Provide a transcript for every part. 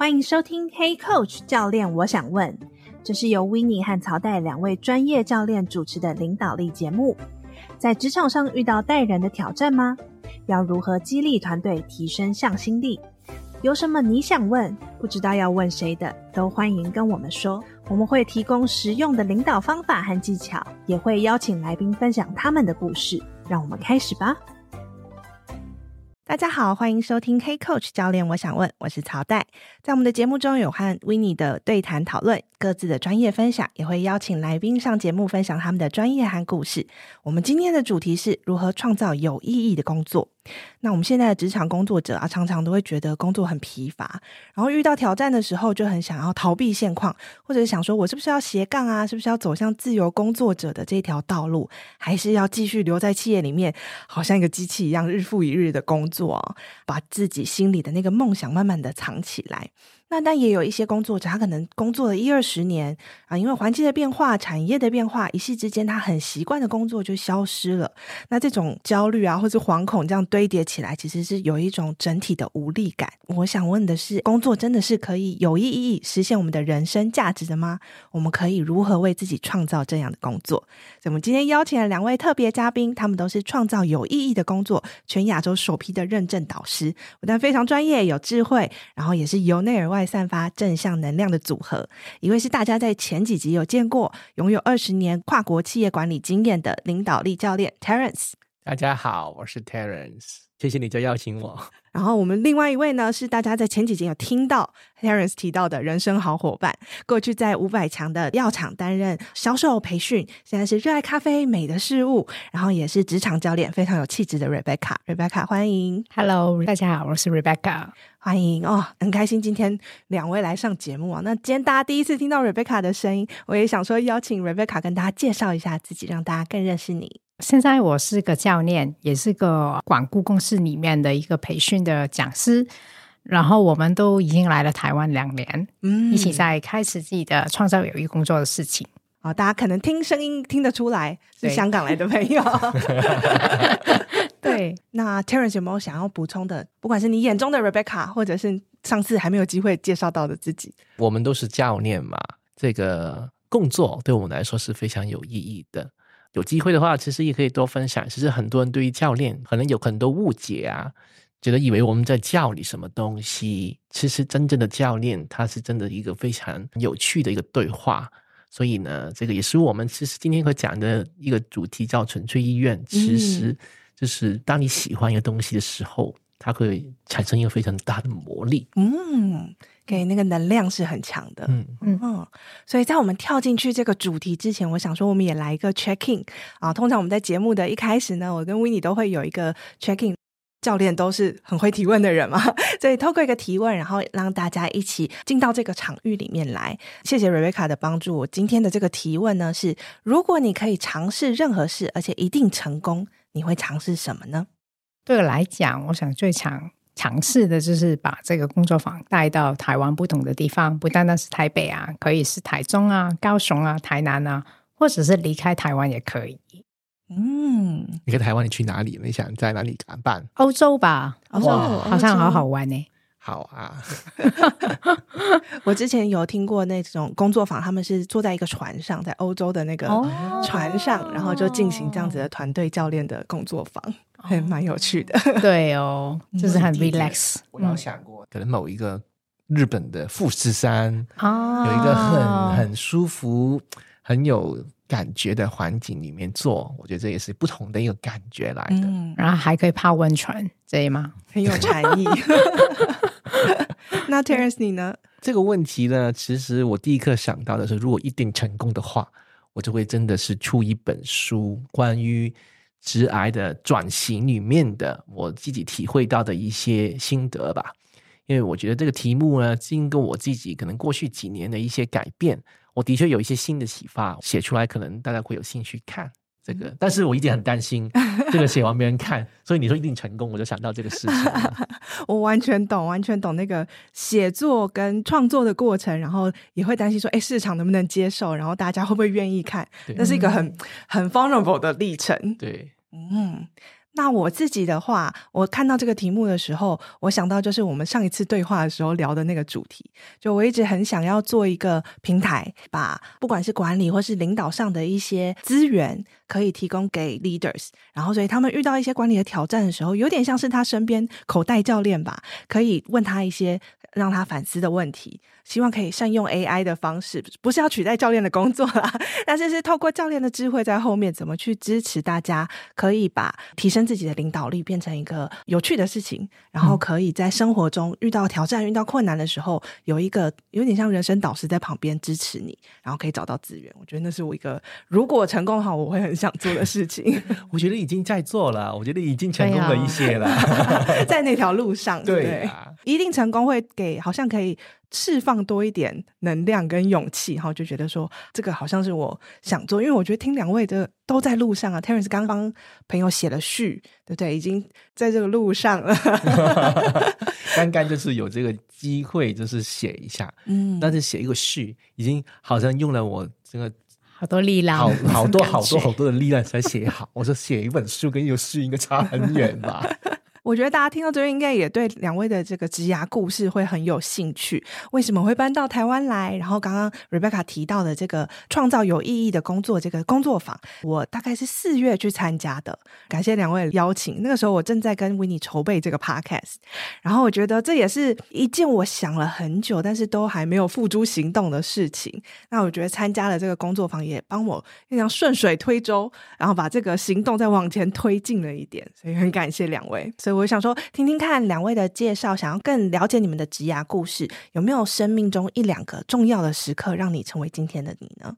欢迎收听《Hey Coach 教练》，我想问，这是由 Winnie 和曹代两位专业教练主持的领导力节目。在职场上遇到带人的挑战吗？要如何激励团队提升向心力？有什么你想问，不知道要问谁的，都欢迎跟我们说。我们会提供实用的领导方法和技巧，也会邀请来宾分享他们的故事。让我们开始吧。大家好，欢迎收听 K Coach 教练，我想问，我是曹代。在我们的节目中有和 Winnie 的对谈讨论，各自的专业分享，也会邀请来宾上节目分享他们的专业和故事。我们今天的主题是如何创造有意义的工作。那我们现在的职场工作者啊，常常都会觉得工作很疲乏，然后遇到挑战的时候，就很想要逃避现况，或者想说，我是不是要斜杠啊？是不是要走向自由工作者的这条道路，还是要继续留在企业里面，好像一个机器一样，日复一日的工作，把自己心里的那个梦想慢慢的藏起来。那但也有一些工作者，他可能工作了一二十年啊，因为环境的变化、产业的变化，一夕之间他很习惯的工作就消失了。那这种焦虑啊，或是惶恐这样堆叠起来，其实是有一种整体的无力感。我想问的是，工作真的是可以有意义、实现我们的人生价值的吗？我们可以如何为自己创造这样的工作？所以我们今天邀请了两位特别嘉宾，他们都是创造有意义的工作全亚洲首批的认证导师，不但非常专业、有智慧，然后也是由内而外。散发正向能量的组合，一位是大家在前几集有见过，拥有二十年跨国企业管理经验的领导力教练 Terence。大家好，我是 Terence，谢谢你的邀请我。然后我们另外一位呢，是大家在前几集有听到 Terence 提到的人生好伙伴，过去在五百强的药厂担任销售培训，现在是热爱咖啡美的事物，然后也是职场教练，非常有气质的 Rebecca。Rebecca，欢迎。Hello，大家好，我是 Rebecca，欢迎哦，很开心今天两位来上节目啊。那今天大家第一次听到 Rebecca 的声音，我也想说邀请 Rebecca 跟大家介绍一下自己，让大家更认识你。现在我是个教练，也是个管顾公司里面的一个培训的讲师。然后我们都已经来了台湾两年，嗯，一起在开始自己的创造有益工作的事情。啊、哦，大家可能听声音听得出来是香港来的朋友。对，那 Terence 有没有想要补充的？不管是你眼中的 Rebecca，或者是上次还没有机会介绍到的自己，我们都是教练嘛，这个工作对我们来说是非常有意义的。有机会的话，其实也可以多分享。其实很多人对于教练可能有很多误解啊，觉得以为我们在教你什么东西。其实真正的教练，他是真的一个非常有趣的一个对话。所以呢，这个也是我们其实今天会讲的一个主题，叫纯粹意愿。其实就是当你喜欢一个东西的时候，它会产生一个非常大的魔力。嗯。给那个能量是很强的，嗯嗯嗯，所以在我们跳进去这个主题之前，我想说我们也来一个 checking 啊。通常我们在节目的一开始呢，我跟 Winnie 都会有一个 checking 教练都是很会提问的人嘛，所以透过一个提问，然后让大家一起进到这个场域里面来。谢谢 Rebecca 的帮助。我今天的这个提问呢是：如果你可以尝试任何事，而且一定成功，你会尝试什么呢？对我来讲，我想最常。尝试的就是把这个工作坊带到台湾不同的地方，不单单是台北啊，可以是台中啊、高雄啊、台南啊，或者是离开台湾也可以。嗯，离开台湾你去哪里？你想在哪里办？欧洲吧，欧洲好像好好玩呢。好啊，我之前有听过那种工作坊，他们是坐在一个船上，在欧洲的那个船上，哦、然后就进行这样子的团队教练的工作坊。还蛮有趣的，对哦，就是很 relax。我有想过，可能某一个日本的富士山啊，有一个很很舒服、很有感觉的环境里面做，我觉得这也是不同的一个感觉来的。嗯，然后还可以泡温泉，对吗？很有禅意。那 Terence 你呢？这个问题呢，其实我第一刻想到的是，如果一定成功的话，我就会真的是出一本书，关于。直癌的转型里面的我自己体会到的一些心得吧，因为我觉得这个题目呢，经过我自己可能过去几年的一些改变，我的确有一些新的启发，写出来可能大家会有兴趣看。这个，但是我一直很担心 这个写完没人看，所以你说一定成功，我就想到这个事情。我完全懂，完全懂那个写作跟创作的过程，然后也会担心说，哎，市场能不能接受，然后大家会不会愿意看？那是一个很很 vulnerable 的历程。对，嗯。那我自己的话，我看到这个题目的时候，我想到就是我们上一次对话的时候聊的那个主题，就我一直很想要做一个平台，把不管是管理或是领导上的一些资源，可以提供给 leaders，然后所以他们遇到一些管理的挑战的时候，有点像是他身边口袋教练吧，可以问他一些让他反思的问题。希望可以善用 AI 的方式，不是要取代教练的工作啦，但是是透过教练的智慧在后面，怎么去支持大家，可以把提升自己的领导力变成一个有趣的事情，然后可以在生活中遇到挑战、遇到困难的时候，有一个有点像人生导师在旁边支持你，然后可以找到资源。我觉得那是我一个如果成功的话，我会很想做的事情。我觉得已经在做了，我觉得已经成功了一些了，在那条路上，对一定成功会给，好像可以。释放多一点能量跟勇气，哈，就觉得说这个好像是我想做，因为我觉得听两位的都在路上啊。Terence 刚刚朋友写了序，对不对？已经在这个路上了。刚刚就是有这个机会，就是写一下，嗯，但是写一个序，已经好像用了我这个好多力量，好好多 好多好多的力量才写好。我说写一本书跟有序应该差很远吧。我觉得大家听到这边应该也对两位的这个职涯故事会很有兴趣。为什么会搬到台湾来？然后刚刚 Rebecca 提到的这个创造有意义的工作这个工作坊，我大概是四月去参加的。感谢两位邀请。那个时候我正在跟 Winnie 筹备这个 Podcast，然后我觉得这也是一件我想了很久，但是都还没有付诸行动的事情。那我觉得参加了这个工作坊也帮我非常顺水推舟，然后把这个行动再往前推进了一点。所以很感谢两位。我想说，听听看两位的介绍，想要更了解你们的职涯故事，有没有生命中一两个重要的时刻，让你成为今天的你呢？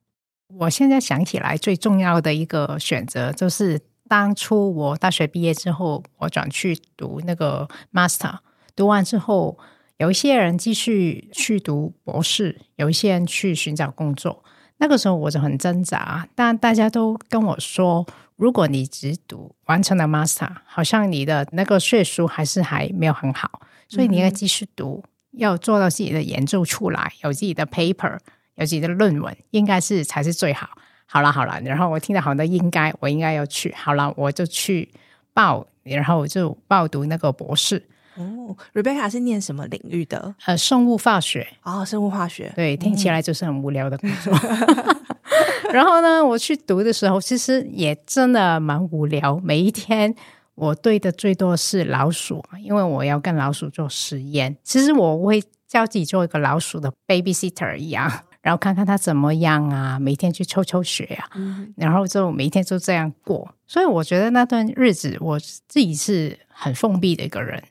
我现在想起来，最重要的一个选择，就是当初我大学毕业之后，我转去读那个 master，读完之后，有一些人继续去读博士，有一些人去寻找工作。那个时候我就很挣扎，但大家都跟我说，如果你只读完成了 master，好像你的那个学术还是还没有很好，所以你要继续读，嗯、要做到自己的研究出来，有自己的 paper，有自己的论文，应该是才是最好。好了好了，然后我听到好多应该，我应该要去，好了，我就去报，然后我就报读那个博士。哦，Rebecca 是念什么领域的？呃，生物化学。哦，生物化学。对，听起来就是很无聊的工作。嗯、然后呢，我去读的时候，其实也真的蛮无聊。每一天我对的最多是老鼠，因为我要跟老鼠做实验。其实我会教自己做一个老鼠的 babysitter 一样，然后看看它怎么样啊，每天去抽抽血啊，嗯、然后就每一天就这样过。所以我觉得那段日子，我自己是很封闭的一个人。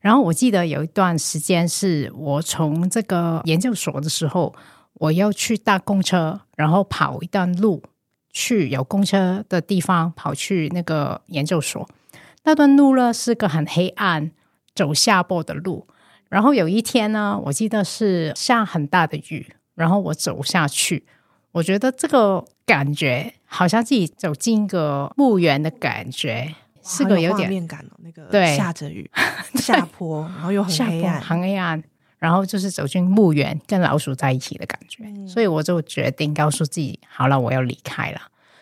然后我记得有一段时间是我从这个研究所的时候，我要去搭公车，然后跑一段路去有公车的地方，跑去那个研究所。那段路呢是个很黑暗、走下坡的路。然后有一天呢，我记得是下很大的雨，然后我走下去，我觉得这个感觉好像自己走进一个墓园的感觉。是个有点画面感哦，那个对下着雨 下坡，然后又很黑暗，很黑暗，然后就是走进墓园，跟老鼠在一起的感觉。嗯、所以我就决定告诉自己，好了，我要离开了。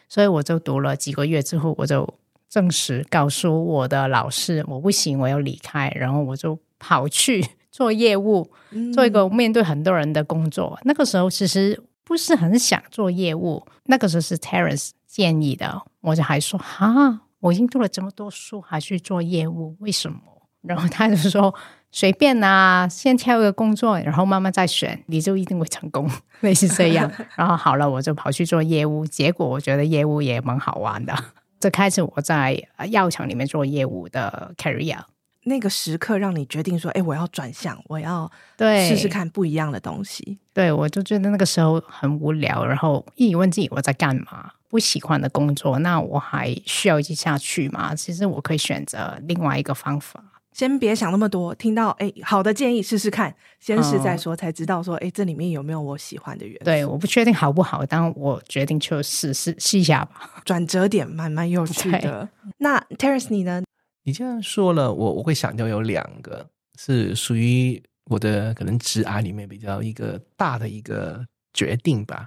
所以我就读了几个月之后，我就正式告诉我的老师，我不行，我要离开。然后我就跑去做业务，嗯、做一个面对很多人的工作。那个时候其实不是很想做业务，那个时候是 Terence 建议的，我就还说哈。我已经读了这么多书，还去做业务，为什么？然后他就说随便啊，先挑一个工作，然后慢慢再选，你就一定会成功，类似这样。然后好了，我就跑去做业务，结果我觉得业务也蛮好玩的。这开始我在药厂里面做业务的 career。那个时刻让你决定说：“哎，我要转向，我要对试试看不一样的东西。”对，我就觉得那个时候很无聊，然后一问自己我在干嘛，不喜欢的工作，那我还需要一直下去吗？其实我可以选择另外一个方法。先别想那么多，听到哎好的建议试试看，先试再说，才知道说哎这里面有没有我喜欢的元素。对，我不确定好不好，但我决定就试试试一下吧。转折点蛮蛮有趣的。那 Terence 你呢？你这样说了，我我会想到有两个是属于我的可能职涯里面比较一个大的一个决定吧。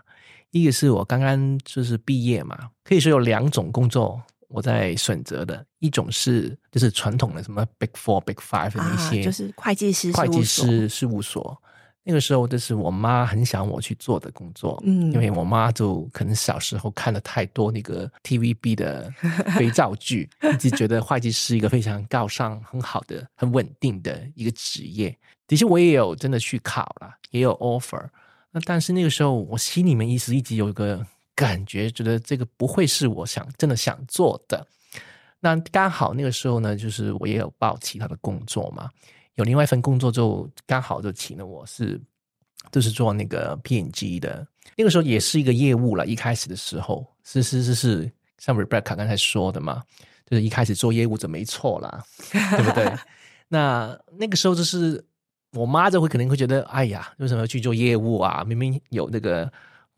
一个是我刚刚就是毕业嘛，可以说有两种工作我在选择的，一种是就是传统的什么 Big Four、Big Five 的那些，啊，就是会计师会计师事务所。那个时候，就是我妈很想我去做的工作，嗯，因为我妈就可能小时候看了太多那个 TVB 的肥皂剧，一直觉得会计师一个非常高尚、很好的、很稳定的一个职业。的确，我也有真的去考了，也有 offer。那但是那个时候，我心里面一直一直有一个感觉，觉得这个不会是我想真的想做的。那刚好那个时候呢，就是我也有报其他的工作嘛。有另外一份工作，就刚好就请了我，是就是做那个 P&G 的。那个时候也是一个业务了，一开始的时候是是是是，像 Rebecca 刚才说的嘛，就是一开始做业务就没错啦，对不对？那那个时候就是我妈就会可能会觉得，哎呀，为什么要去做业务啊？明明有那个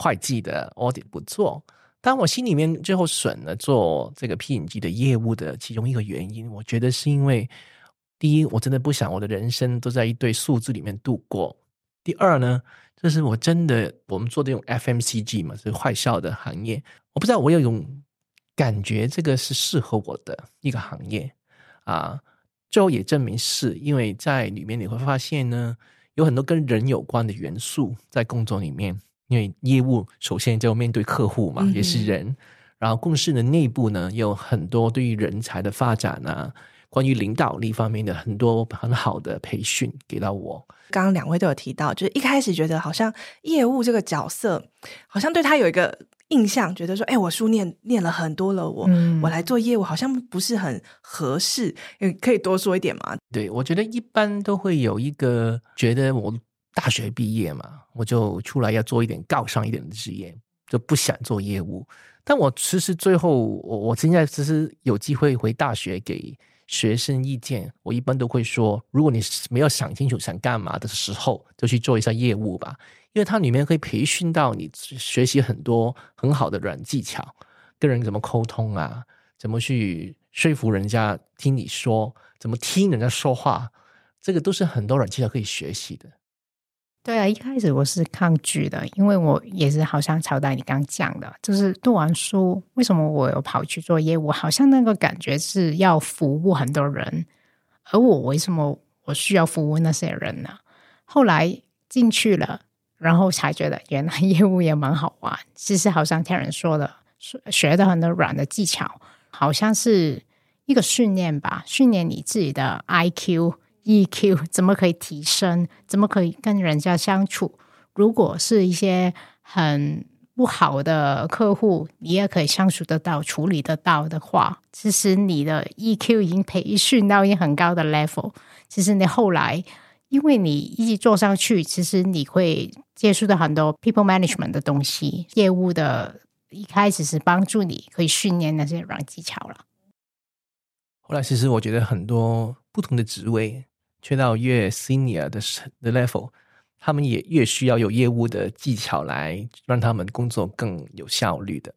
会计的 audit 不做。但我心里面最后选了做这个 P&G 的业务的其中一个原因，我觉得是因为。第一，我真的不想我的人生都在一堆数字里面度过。第二呢，就是我真的，我们做这种 FMCG 嘛，是坏笑的行业，我不知道我有一种感觉，这个是适合我的一个行业啊。最后也证明是因为在里面你会发现呢，有很多跟人有关的元素在工作里面。因为业务首先就要面对客户嘛，也是人，嗯、然后公司的内部呢，有很多对于人才的发展啊。关于领导力方面的很多很好的培训给到我。刚刚两位都有提到，就是一开始觉得好像业务这个角色，好像对他有一个印象，觉得说，哎，我书念念了很多了，我、嗯、我来做业务好像不是很合适。可以多说一点吗？对，我觉得一般都会有一个觉得，我大学毕业嘛，我就出来要做一点高尚一点的职业，就不想做业务。但我其实最后，我我现在其实有机会回大学给。学生意见，我一般都会说，如果你没有想清楚想干嘛的时候，就去做一下业务吧，因为它里面可以培训到你学习很多很好的软技巧，跟人怎么沟通啊，怎么去说服人家听你说，怎么听人家说话，这个都是很多软技巧可以学习的。对啊，一开始我是抗拒的，因为我也是好像朝代你刚讲的，就是读完书，为什么我有跑去做业务？好像那个感觉是要服务很多人，而我为什么我需要服务那些人呢？后来进去了，然后才觉得原来 业务也蛮好玩。其实好像听人说的，学的很多软的技巧，好像是一个训练吧，训练你自己的 IQ。EQ 怎么可以提升？怎么可以跟人家相处？如果是一些很不好的客户，你也可以相处得到、处理得到的话，其实你的 EQ 已经培训到一个很高的 level。其实你后来，因为你一直做上去，其实你会接触到很多 people management 的东西。业务的一开始是帮助你可以训练那些软技巧了。后来，其实我觉得很多不同的职位。去到越 senior 的的 level，他们也越需要有业务的技巧来让他们工作更有效率的。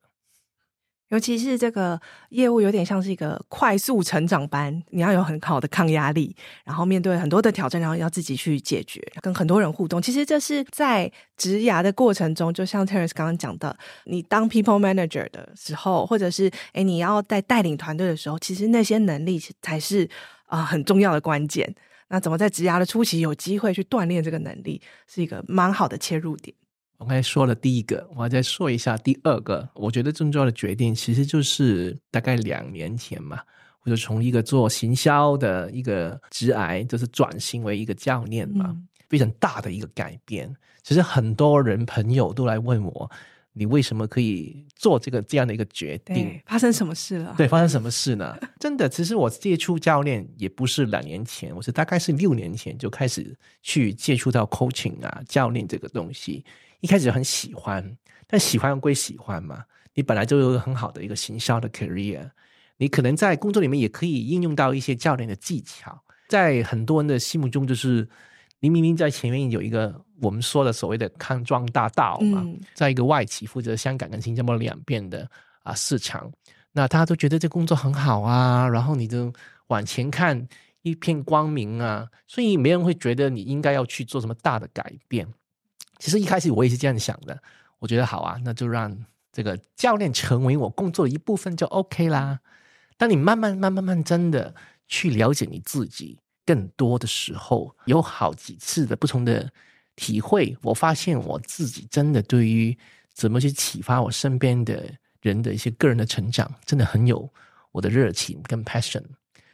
尤其是这个业务有点像是一个快速成长班，你要有很好的抗压力，然后面对很多的挑战，然后要自己去解决，跟很多人互动。其实这是在职涯的过程中，就像 Terence 刚刚讲的，你当 people manager 的时候，或者是诶你要在带领团队的时候，其实那些能力才是啊、很重要的关键。那怎么在职涯的初期有机会去锻炼这个能力，是一个蛮好的切入点。我刚才说了第一个，我再说一下第二个。我觉得最重要的决定，其实就是大概两年前嘛，我就从一个做行销的一个职癌，就是转型为一个教练嘛，嗯、非常大的一个改变。其实很多人朋友都来问我。你为什么可以做这个这样的一个决定？发生什么事了？对，发生什么事呢？真的，其实我接触教练也不是两年前，我是大概是六年前就开始去接触到 coaching 啊，教练这个东西。一开始很喜欢，但喜欢归喜欢嘛，你本来就有很好的一个行销的 career，你可能在工作里面也可以应用到一些教练的技巧。在很多人的心目中，就是你明明在前面有一个我们说的所谓的康庄大道嘛，嗯、在一个外企负责香港跟新加坡两边的啊市场，那大家都觉得这工作很好啊，然后你就往前看一片光明啊，所以没人会觉得你应该要去做什么大的改变。其实一开始我也是这样想的，我觉得好啊，那就让这个教练成为我工作的一部分就 OK 啦。当你慢慢、慢、慢慢真的去了解你自己更多的时候，有好几次的不同的体会，我发现我自己真的对于怎么去启发我身边的人的一些个人的成长，真的很有我的热情跟 passion。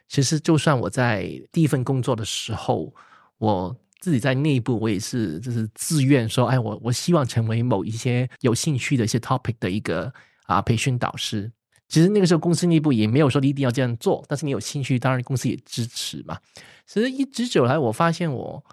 其实，就算我在第一份工作的时候，我自己在内部，我也是就是自愿说，哎，我我希望成为某一些有兴趣的一些 topic 的一个啊培训导师。其实那个时候公司内部也没有说你一定要这样做，但是你有兴趣，当然公司也支持嘛。其实一直走来，我发现我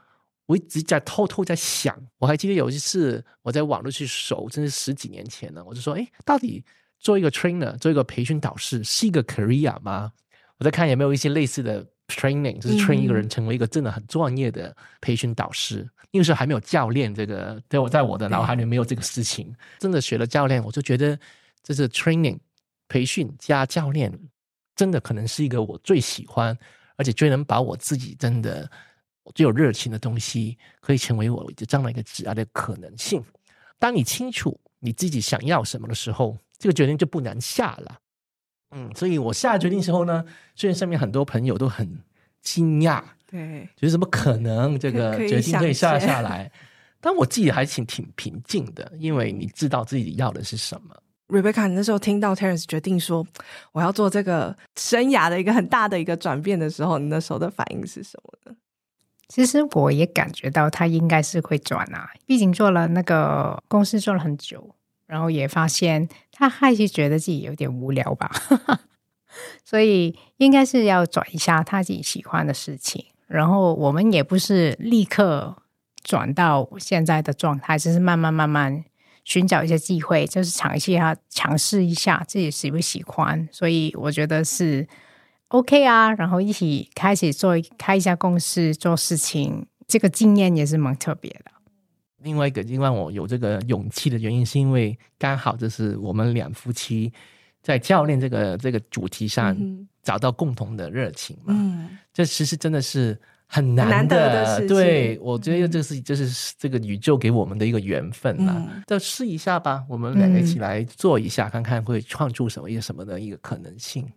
我一直在偷偷在想。我还记得有一次我在网络去搜，真是十几年前了。我就说，哎，到底做一个 trainer，做一个培训导师是一个 career 吗？我在看有没有一些类似的 training，就是 train 一个人成为一个真的很专业的培训导师。那个时候还没有教练这个，在我在我的脑海里没有这个事情。真的学了教练，我就觉得这是 training。培训加教练，真的可能是一个我最喜欢，而且最能把我自己真的最有热情的东西，可以成为我这样的一个职业的可能性。当你清楚你自己想要什么的时候，这个决定就不难下了。嗯，所以我下决定的时候呢，虽然身边很多朋友都很惊讶，对，觉得怎么可能这个决定可以下下来，但我自己还挺挺平静的，因为你知道自己要的是什么。Rebecca，你那时候听到 Terence 决定说我要做这个生涯的一个很大的一个转变的时候，你那时候的反应是什么呢？其实我也感觉到他应该是会转啊，毕竟做了那个公司做了很久，然后也发现他还是觉得自己有点无聊吧，所以应该是要转一下他自己喜欢的事情。然后我们也不是立刻转到现在的状态，只是慢慢慢慢。寻找一些机会，就是尝试一下，尝试一下自己喜不喜欢。所以我觉得是 OK 啊，然后一起开始做开一家公司做事情，这个经验也是蛮特别的。另外一个，另外我有这个勇气的原因，是因为刚好就是我们两夫妻在教练这个这个主题上找到共同的热情嘛。嗯，这其实真的是。很难的，难得的事情，对，我觉得这是就是这个宇宙给我们的一个缘分嘛，就试一下吧，我们两个一起来做一下，嗯、看看会创出什么一个什么的一个可能性。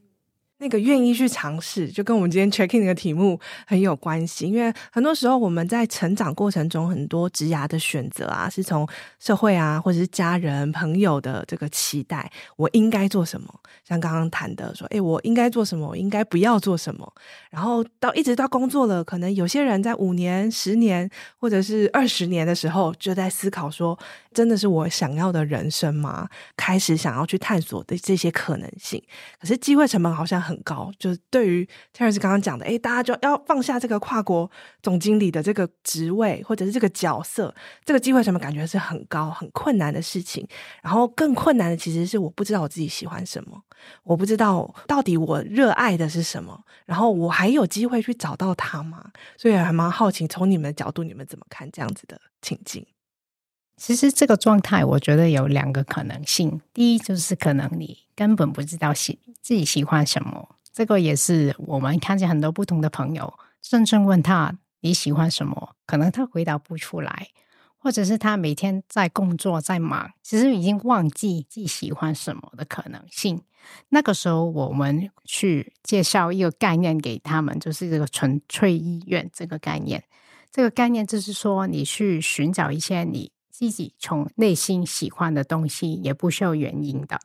那个愿意去尝试，就跟我们今天 check in 那个题目很有关系。因为很多时候我们在成长过程中，很多职涯的选择啊，是从社会啊，或者是家人朋友的这个期待，我应该做什么？像刚刚谈的说，诶，我应该做什么？我应该不要做什么？然后到一直到工作了，可能有些人在五年、十年，或者是二十年的时候，就在思考说，真的是我想要的人生吗？开始想要去探索的这些可能性。可是机会成本好像很。高，就是对于 Terence 刚刚讲的，哎，大家就要放下这个跨国总经理的这个职位，或者是这个角色，这个机会成本感觉是很高、很困难的事情。然后更困难的其实是我不知道我自己喜欢什么，我不知道到底我热爱的是什么，然后我还有机会去找到它吗？所以还蛮好奇，从你们的角度，你们怎么看这样子的情境？其实这个状态，我觉得有两个可能性。第一，就是可能你根本不知道喜自己喜欢什么，这个也是我们看见很多不同的朋友，真正问他你喜欢什么，可能他回答不出来，或者是他每天在工作在忙，其实已经忘记自己喜欢什么的可能性。那个时候，我们去介绍一个概念给他们，就是这个纯粹意愿这个概念。这个概念就是说，你去寻找一些你。自己从内心喜欢的东西，也不需要原因的。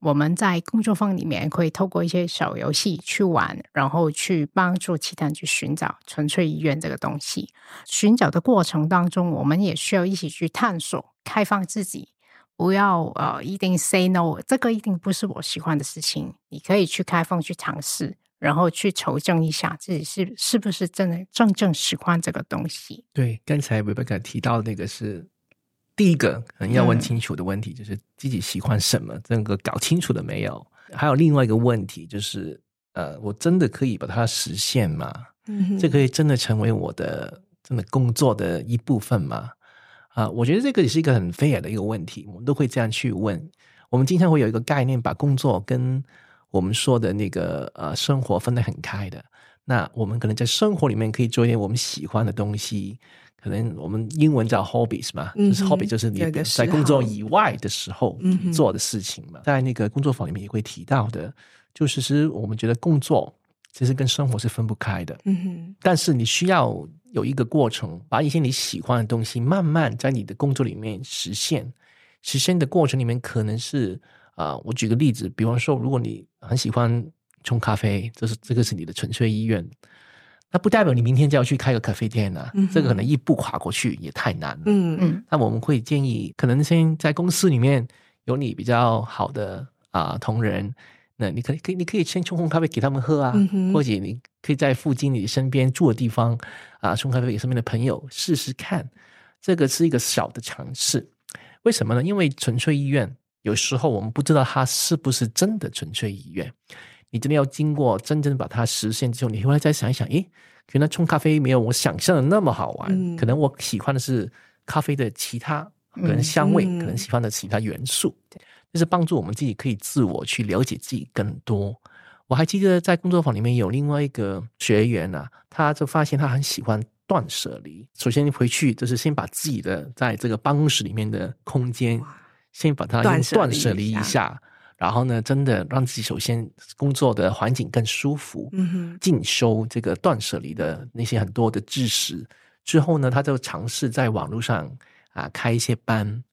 我们在工作坊里面可以透过一些小游戏去玩，然后去帮助其他人去寻找纯粹意愿这个东西。寻找的过程当中，我们也需要一起去探索、开放自己，不要呃一定 say no，这个一定不是我喜欢的事情。你可以去开放去尝试，然后去求证一下自己是是不是真的真正喜欢这个东西。对，刚才 Rebecca 提到那个是。第一个可能要问清楚的问题就是自己喜欢什么，嗯、这个搞清楚了没有？还有另外一个问题就是，呃，我真的可以把它实现吗？嗯，这可以真的成为我的真的工作的一部分吗？啊，我觉得这个也是一个很 fair 的一个问题，我们都会这样去问。我们经常会有一个概念，把工作跟我们说的那个呃生活分得很开的。那我们可能在生活里面可以做一点我们喜欢的东西，可能我们英文叫 hobbies 嘛，嗯、就是 hobby 就是你在工作以外的时候做的事情嘛。在那个工作坊里面也会提到的，就是其实我们觉得工作其实跟生活是分不开的。嗯哼，但是你需要有一个过程，把一些你喜欢的东西慢慢在你的工作里面实现。实现的过程里面可能是啊、呃，我举个例子，比方说，如果你很喜欢冲咖啡，这是这个是你的纯粹意愿，那不代表你明天就要去开个咖啡店啊。嗯、这个可能一步跨过去也太难了。嗯嗯。那我们会建议，可能先在公司里面有你比较好的啊、呃、同仁，那你可以可以你可以先冲红咖啡给他们喝啊，嗯、或者你可以在附近你身边住的地方啊、呃、冲咖啡给身边的朋友试试看，这个是一个小的尝试。为什么呢？因为纯粹意愿有时候我们不知道它是不是真的纯粹意愿。你真的要经过真正把它实现之后，你回来再想一想，诶，原来冲咖啡没有我想象的那么好玩。嗯、可能我喜欢的是咖啡的其他可能香味，嗯、可能喜欢的其他元素。这、就是帮助我们自己可以自我去了解自己更多。我还记得在工作坊里面有另外一个学员啊，他就发现他很喜欢。断舍离，首先回去就是先把自己的在这个办公室里面的空间，先把它断舍离一下，然后呢，真的让自己首先工作的环境更舒服，嗯哼，进修这个断舍离的那些很多的知识之后呢，他就尝试在网络上啊开一些班。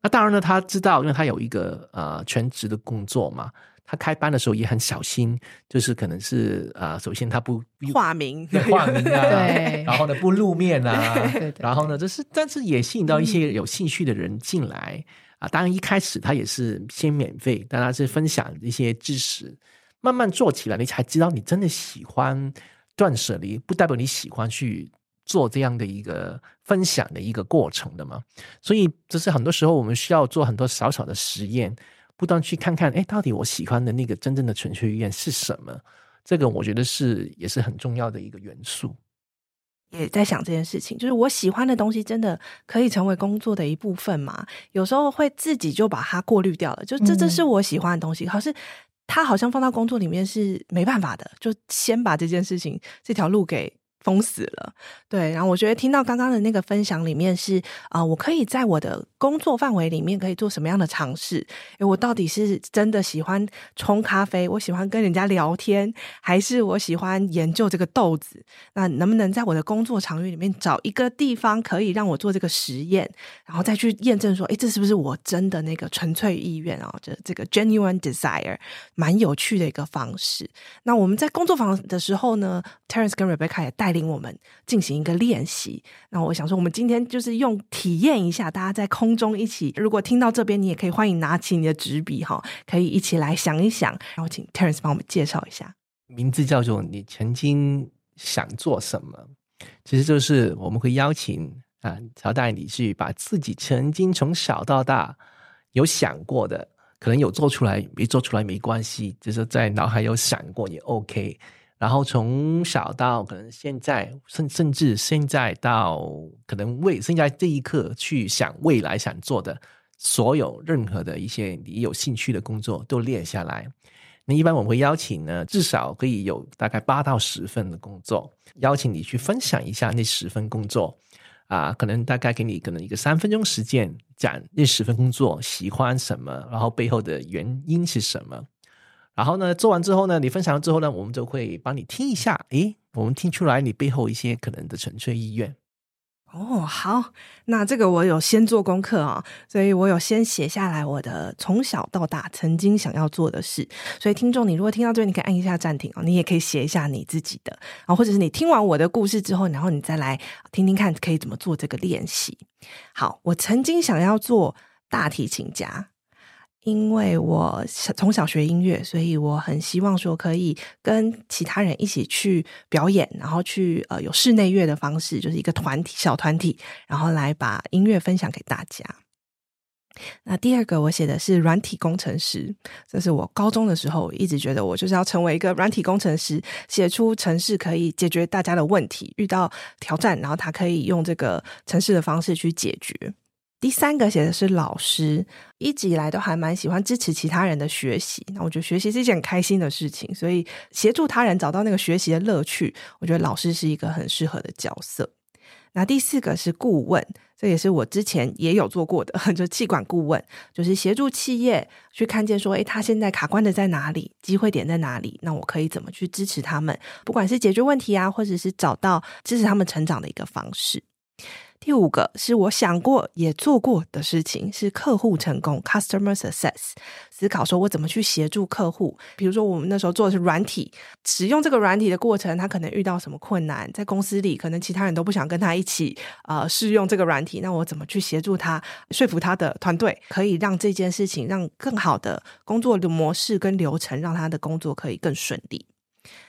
那当然呢，他知道，因为他有一个呃全职的工作嘛。他开班的时候也很小心，就是可能是啊、呃，首先他不化名，化名啊，对，然后呢不露面啊，对对对，然后呢，就是但是也吸引到一些有兴趣的人进来、嗯、啊。当然一开始他也是先免费，但他是分享一些知识，慢慢做起来，你才知道你真的喜欢断舍离，不代表你喜欢去做这样的一个分享的一个过程的嘛。所以这是很多时候我们需要做很多小小的实验。不断去看看，哎，到底我喜欢的那个真正的纯粹意愿是什么？这个我觉得是也是很重要的一个元素。也在想这件事情，就是我喜欢的东西真的可以成为工作的一部分吗？有时候会自己就把它过滤掉了，就这这是我喜欢的东西，可是它好像放到工作里面是没办法的，就先把这件事情这条路给。封死了，对。然后我觉得听到刚刚的那个分享里面是啊、我可以在我的工作范围里面可以做什么样的尝试？诶，我到底是真的喜欢冲咖啡，我喜欢跟人家聊天，还是我喜欢研究这个豆子？那能不能在我的工作场域里面找一个地方可以让我做这个实验，然后再去验证说，诶，这是不是我真的那个纯粹意愿啊？这这个 genuine desire，蛮有趣的一个方式。那我们在工作坊的时候呢，Terence 跟 Rebecca 也带。我们进行一个练习。那我想说，我们今天就是用体验一下，大家在空中一起。如果听到这边，你也可以欢迎拿起你的纸笔哈，可以一起来想一想。然后请 Terence 帮我们介绍一下，名字叫做“你曾经想做什么”。其实就是我们会邀请啊，朝代你去把自己曾经从小到大有想过的，可能有做出来，没做出来没关系，就是在脑海有想过也 OK。然后从小到可能现在，甚甚至现在到可能未现在这一刻去想未来想做的所有任何的一些你有兴趣的工作都列下来。那一般我们会邀请呢，至少可以有大概八到十份的工作，邀请你去分享一下那十份工作啊，可能大概给你可能一个三分钟时间讲那十份工作喜欢什么，然后背后的原因是什么。然后呢，做完之后呢，你分享了之后呢，我们就会帮你听一下，诶，我们听出来你背后一些可能的纯粹意愿。哦，好，那这个我有先做功课啊，所以我有先写下来我的从小到大曾经想要做的事。所以听众，你如果听到这边，你可以按一下暂停啊，你也可以写一下你自己的啊，或者是你听完我的故事之后，然后你再来听听看可以怎么做这个练习。好，我曾经想要做大提琴家。因为我从小学音乐，所以我很希望说可以跟其他人一起去表演，然后去呃有室内乐的方式，就是一个团体小团体，然后来把音乐分享给大家。那第二个我写的是软体工程师，这是我高中的时候一直觉得我就是要成为一个软体工程师，写出程式可以解决大家的问题，遇到挑战，然后他可以用这个程式的方式去解决。第三个写的是老师，一直以来都还蛮喜欢支持其他人的学习，那我觉得学习是一件很开心的事情，所以协助他人找到那个学习的乐趣，我觉得老师是一个很适合的角色。那第四个是顾问，这也是我之前也有做过的，就是企管顾问，就是协助企业去看见说，诶，他现在卡关的在哪里，机会点在哪里，那我可以怎么去支持他们，不管是解决问题啊，或者是找到支持他们成长的一个方式。第五个是我想过也做过的事情，是客户成功 （customer success）。思考说我怎么去协助客户。比如说，我们那时候做的是软体，使用这个软体的过程，他可能遇到什么困难，在公司里可能其他人都不想跟他一起呃试用这个软体，那我怎么去协助他，说服他的团队，可以让这件事情让更好的工作的模式跟流程，让他的工作可以更顺利。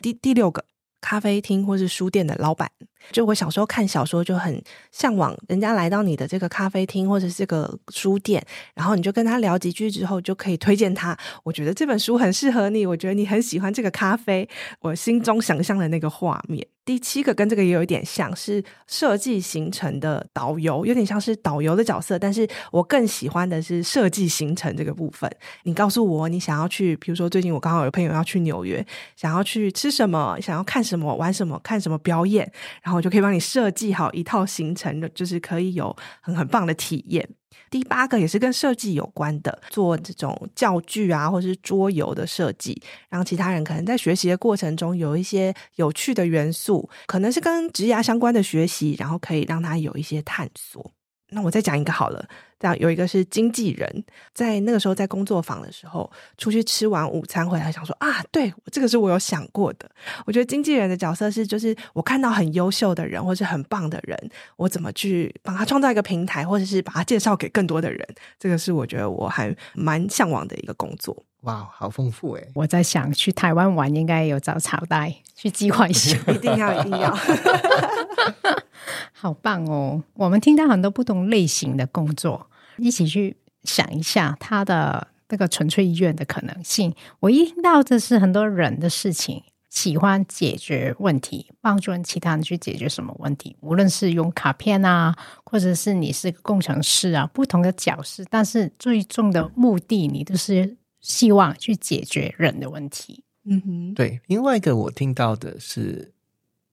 第第六个。咖啡厅或是书店的老板，就我小时候看小说就很向往，人家来到你的这个咖啡厅或者是这个书店，然后你就跟他聊几句之后，就可以推荐他。我觉得这本书很适合你，我觉得你很喜欢这个咖啡，我心中想象的那个画面。第七个跟这个也有一点像，是设计行程的导游，有点像是导游的角色，但是我更喜欢的是设计行程这个部分。你告诉我你想要去，比如说最近我刚好有朋友要去纽约，想要去吃什么，想要看什么，玩什么，看什么表演，然后就可以帮你设计好一套行程，的就是可以有很很棒的体验。第八个也是跟设计有关的，做这种教具啊，或是桌游的设计，让其他人可能在学习的过程中有一些有趣的元素，可能是跟职涯相关的学习，然后可以让他有一些探索。那我再讲一个好了。这样有一个是经纪人，在那个时候在工作坊的时候，出去吃完午餐回来，想说啊，对，这个是我有想过的。我觉得经纪人的角色是，就是我看到很优秀的人或是很棒的人，我怎么去帮他创造一个平台，或者是把他介绍给更多的人。这个是我觉得我还蛮向往的一个工作。哇，好丰富诶！我在想去台湾玩，应该有找朝代去计划一下，一定要，一定要。好棒哦！我们听到很多不同类型的工作。一起去想一下他的那个纯粹意愿的可能性。我一听到这是很多人的事情，喜欢解决问题，帮助其他人去解决什么问题，无论是用卡片啊，或者是你是个工程师啊，不同的角色，但是最终的目的，你都是希望去解决人的问题。嗯哼，对。另外一个我听到的是，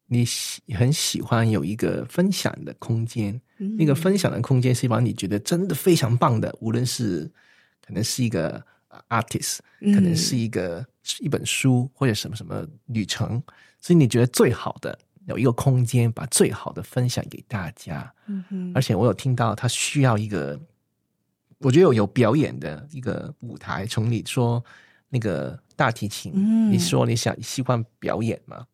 你喜很喜欢有一个分享的空间。那个分享的空间是把你觉得真的非常棒的，无论是可能是一个 artist，可能是一个一本书或者什么什么旅程，所以你觉得最好的有一个空间，把最好的分享给大家。嗯哼，而且我有听到他需要一个，我觉得有有表演的一个舞台。从你说那个大提琴，你说你想喜欢表演嘛？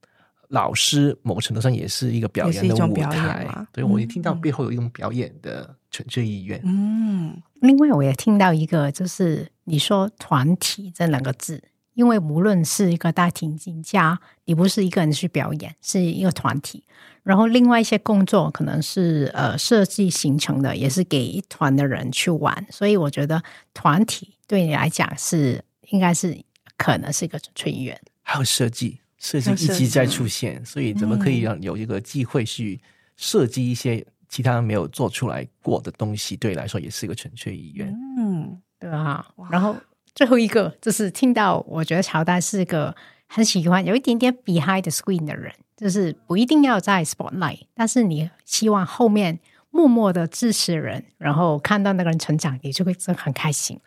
老师某程度上也是一个表演的舞台，对，我一听到背后有一种表演的纯粹意愿。嗯，另外我也听到一个，就是你说“团体”这两个字，因为无论是一个大提琴家，你不是一个人去表演，是一个团体。然后另外一些工作可能是呃设计形成的，也是给一团的人去玩。所以我觉得团体对你来讲是应该是可能是一个纯粹意愿，还有设计。设计一直在出现，所以怎么可以让有一个机会去设计一些其他人没有做出来过的东西？对你来说也是一个纯粹意愿。嗯，对啊。然后最后一个就是听到，我觉得乔丹是个很喜欢有一点点 behind the screen 的人，就是不一定要在 spotlight，但是你希望后面默默的支持人，然后看到那个人成长，你就会真的很开心。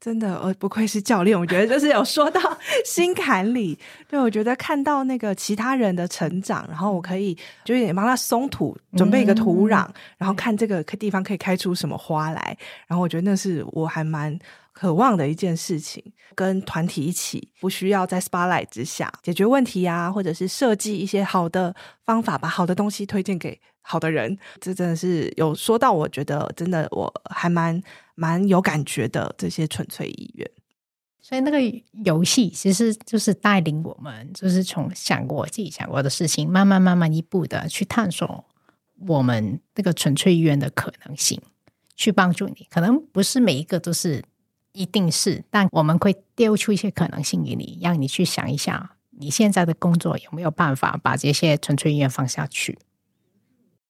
真的，呃，不愧是教练，我觉得就是有说到心坎里。对，我觉得看到那个其他人的成长，然后我可以就有点帮他松土，准备一个土壤，嗯、然后看这个地方可以开出什么花来。然后我觉得那是我还蛮渴望的一件事情，跟团体一起，不需要在 spotlight 之下解决问题啊，或者是设计一些好的方法，把好的东西推荐给好的人。这真的是有说到，我觉得真的我还蛮蛮有感觉的这些纯粹意愿。所以那个游戏其实就是带领我们，就是从想过自己想过的事情，慢慢慢慢一步的去探索我们那个纯粹意愿的可能性。去帮助你。可能不是每一个都是一定是，但我们会丢出一些可能性给你，让你去想一下，你现在的工作有没有办法把这些纯粹意愿放下去。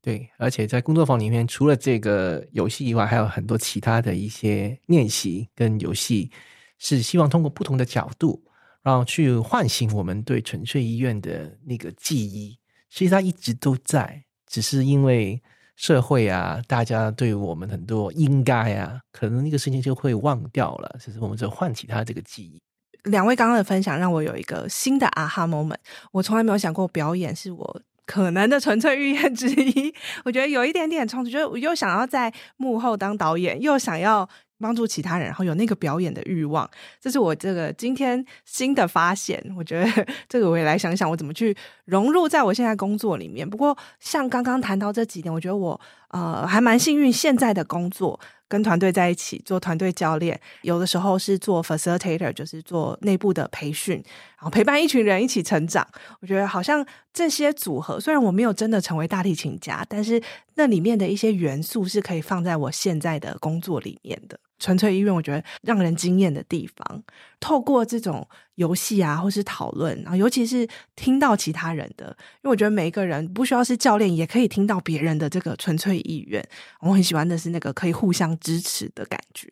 对，而且在工作坊里面，除了这个游戏以外，还有很多其他的一些练习跟游戏，是希望通过不同的角度，然后去唤醒我们对纯粹意愿的那个记忆。其实它一直都在，只是因为社会啊，大家对我们很多应该啊，可能那个事情就会忘掉了。其实我们就唤起他这个记忆。两位刚刚的分享让我有一个新的啊哈 moment，我从来没有想过表演是我。可能的纯粹意愿之一，我觉得有一点点冲突，就是我又想要在幕后当导演，又想要帮助其他人，然后有那个表演的欲望，这是我这个今天新的发现。我觉得 这个我也来想想，我怎么去融入在我现在工作里面。不过像刚刚谈到这几点，我觉得我呃还蛮幸运，现在的工作。跟团队在一起做团队教练，有的时候是做 facilitator，就是做内部的培训，然后陪伴一群人一起成长。我觉得好像这些组合，虽然我没有真的成为大提琴家，但是那里面的一些元素是可以放在我现在的工作里面的。纯粹意愿，我觉得让人惊艳的地方，透过这种游戏啊，或是讨论，然后尤其是听到其他人的，因为我觉得每一个人不需要是教练，也可以听到别人的这个纯粹意愿。我很喜欢的是那个可以互相支持的感觉。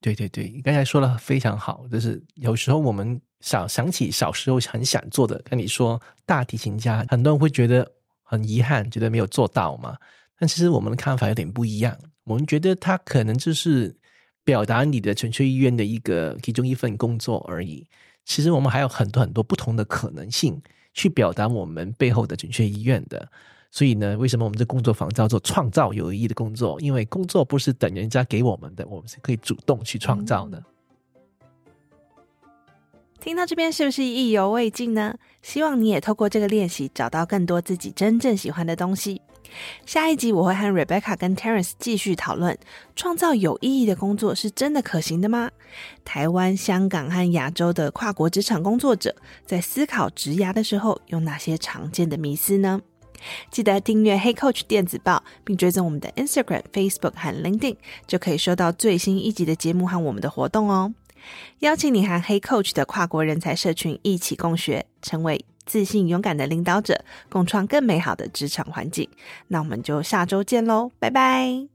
对对对，你刚才说的非常好，就是有时候我们想想起小时候很想做的，跟你说大提琴家，很多人会觉得很遗憾，觉得没有做到嘛。但其实我们的看法有点不一样，我们觉得他可能就是。表达你的纯粹意愿的一个其中一份工作而已。其实我们还有很多很多不同的可能性去表达我们背后的纯粹意愿的。所以呢，为什么我们这工作坊叫做创造有意义的工作？因为工作不是等人家给我们的，我们是可以主动去创造的。听到这边是不是意犹未尽呢？希望你也透过这个练习找到更多自己真正喜欢的东西。下一集我会和 Rebecca 跟 Terence 继续讨论，创造有意义的工作是真的可行的吗？台湾、香港和亚洲的跨国职场工作者在思考职涯的时候，有哪些常见的迷思呢？记得订阅 Hey Coach 电子报，并追踪我们的 Instagram、Facebook 和 LinkedIn，就可以收到最新一集的节目和我们的活动哦。邀请你和 Hey Coach 的跨国人才社群一起共学，成为自信勇敢的领导者，共创更美好的职场环境。那我们就下周见喽，拜拜。